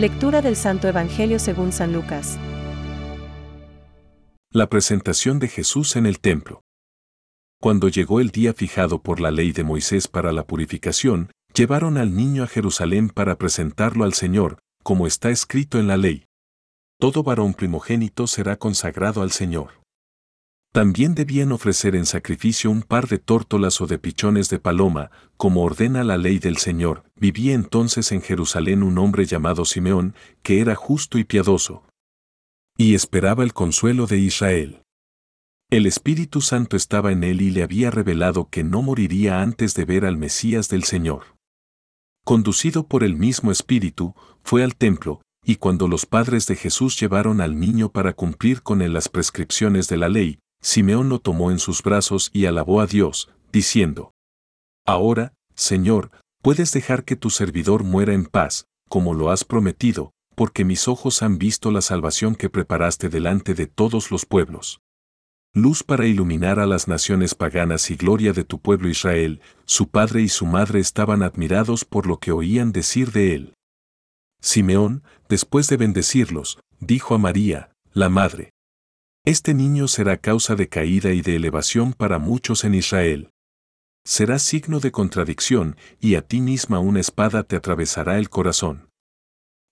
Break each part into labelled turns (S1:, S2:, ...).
S1: Lectura del Santo Evangelio según San Lucas.
S2: La presentación de Jesús en el templo. Cuando llegó el día fijado por la ley de Moisés para la purificación, llevaron al niño a Jerusalén para presentarlo al Señor, como está escrito en la ley. Todo varón primogénito será consagrado al Señor. También debían ofrecer en sacrificio un par de tórtolas o de pichones de paloma, como ordena la ley del Señor. Vivía entonces en Jerusalén un hombre llamado Simeón, que era justo y piadoso. Y esperaba el consuelo de Israel. El Espíritu Santo estaba en él y le había revelado que no moriría antes de ver al Mesías del Señor. Conducido por el mismo Espíritu, fue al templo, y cuando los padres de Jesús llevaron al niño para cumplir con él las prescripciones de la ley, Simeón lo tomó en sus brazos y alabó a Dios, diciendo, Ahora, Señor, puedes dejar que tu servidor muera en paz, como lo has prometido, porque mis ojos han visto la salvación que preparaste delante de todos los pueblos. Luz para iluminar a las naciones paganas y gloria de tu pueblo Israel, su padre y su madre estaban admirados por lo que oían decir de él. Simeón, después de bendecirlos, dijo a María, la madre, este niño será causa de caída y de elevación para muchos en Israel. Será signo de contradicción, y a ti misma una espada te atravesará el corazón.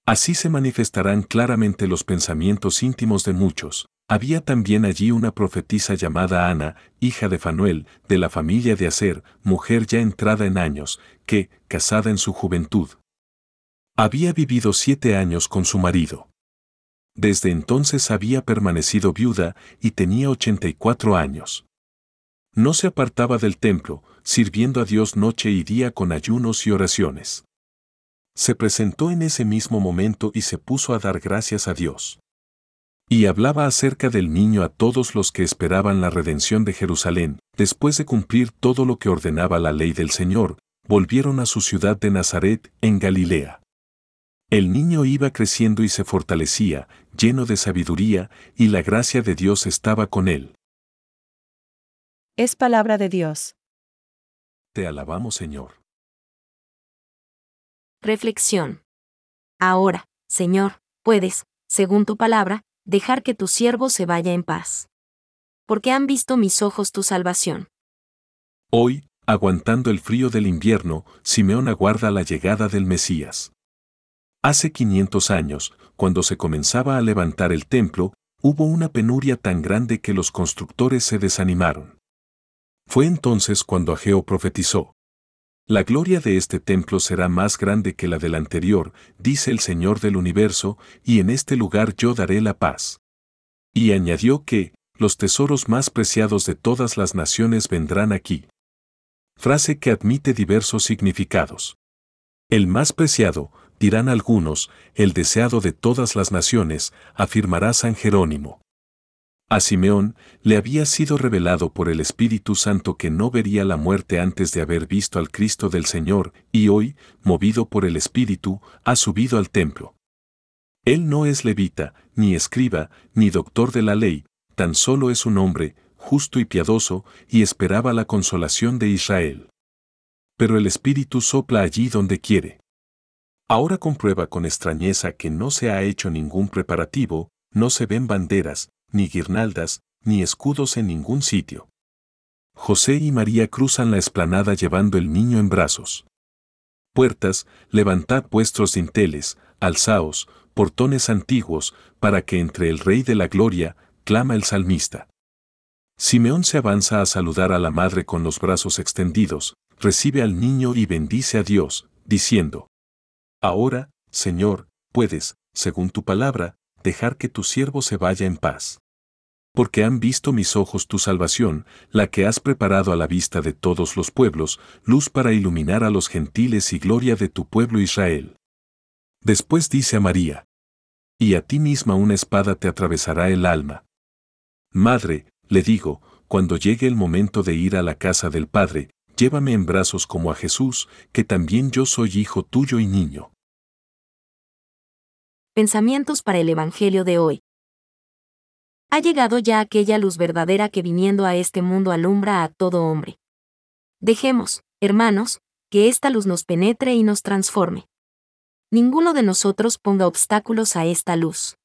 S2: Así se manifestarán claramente los pensamientos íntimos de muchos. Había también allí una profetisa llamada Ana, hija de Fanuel, de la familia de Aser, mujer ya entrada en años, que, casada en su juventud, había vivido siete años con su marido. Desde entonces había permanecido viuda y tenía 84 años. No se apartaba del templo, sirviendo a Dios noche y día con ayunos y oraciones. Se presentó en ese mismo momento y se puso a dar gracias a Dios. Y hablaba acerca del niño a todos los que esperaban la redención de Jerusalén, después de cumplir todo lo que ordenaba la ley del Señor, volvieron a su ciudad de Nazaret, en Galilea. El niño iba creciendo y se fortalecía, lleno de sabiduría, y la gracia de Dios estaba con él.
S1: Es palabra de Dios.
S2: Te alabamos, Señor.
S3: Reflexión. Ahora, Señor, puedes, según tu palabra, dejar que tu siervo se vaya en paz. Porque han visto mis ojos tu salvación.
S2: Hoy, aguantando el frío del invierno, Simeón aguarda la llegada del Mesías. Hace 500 años, cuando se comenzaba a levantar el templo, hubo una penuria tan grande que los constructores se desanimaron. Fue entonces cuando Ageo profetizó. La gloria de este templo será más grande que la del anterior, dice el Señor del universo, y en este lugar yo daré la paz. Y añadió que, los tesoros más preciados de todas las naciones vendrán aquí. Frase que admite diversos significados. El más preciado, dirán algunos, el deseado de todas las naciones, afirmará San Jerónimo. A Simeón le había sido revelado por el Espíritu Santo que no vería la muerte antes de haber visto al Cristo del Señor, y hoy, movido por el Espíritu, ha subido al templo. Él no es levita, ni escriba, ni doctor de la ley, tan solo es un hombre, justo y piadoso, y esperaba la consolación de Israel. Pero el Espíritu sopla allí donde quiere. Ahora comprueba con extrañeza que no se ha hecho ningún preparativo, no se ven banderas, ni guirnaldas, ni escudos en ningún sitio. José y María cruzan la esplanada llevando el niño en brazos. Puertas, levantad vuestros dinteles, alzaos, portones antiguos, para que entre el Rey de la Gloria, clama el salmista. Simeón se avanza a saludar a la madre con los brazos extendidos, recibe al niño y bendice a Dios, diciendo, Ahora, Señor, puedes, según tu palabra, dejar que tu siervo se vaya en paz. Porque han visto mis ojos tu salvación, la que has preparado a la vista de todos los pueblos, luz para iluminar a los gentiles y gloria de tu pueblo Israel. Después dice a María, y a ti misma una espada te atravesará el alma. Madre, le digo, cuando llegue el momento de ir a la casa del Padre, llévame en brazos como a Jesús, que también yo soy hijo tuyo y niño.
S3: Pensamientos para el Evangelio de hoy. Ha llegado ya aquella luz verdadera que viniendo a este mundo alumbra a todo hombre. Dejemos, hermanos, que esta luz nos penetre y nos transforme. ninguno de nosotros ponga obstáculos a esta luz.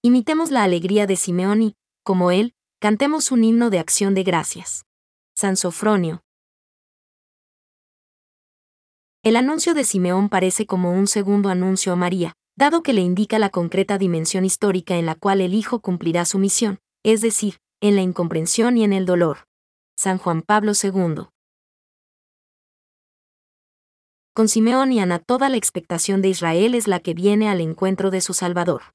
S3: Imitemos la alegría de Simeón y, como él, cantemos un himno de acción de gracias. San Sofronio. El anuncio de Simeón parece como un segundo anuncio a María, dado que le indica la concreta dimensión histórica en la cual el Hijo cumplirá su misión, es decir, en la incomprensión y en el dolor. San Juan Pablo II. Con Simeón y Ana toda la expectación de Israel es la que viene al encuentro de su Salvador.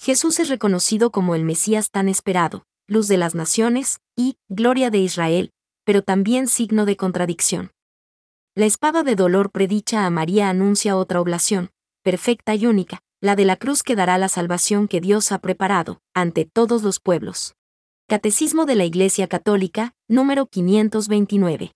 S3: Jesús es reconocido como el Mesías tan esperado, luz de las naciones, y gloria de Israel, pero también signo de contradicción. La espada de dolor predicha a María anuncia otra oblación, perfecta y única, la de la cruz que dará la salvación que Dios ha preparado, ante todos los pueblos. Catecismo de la Iglesia Católica, número 529.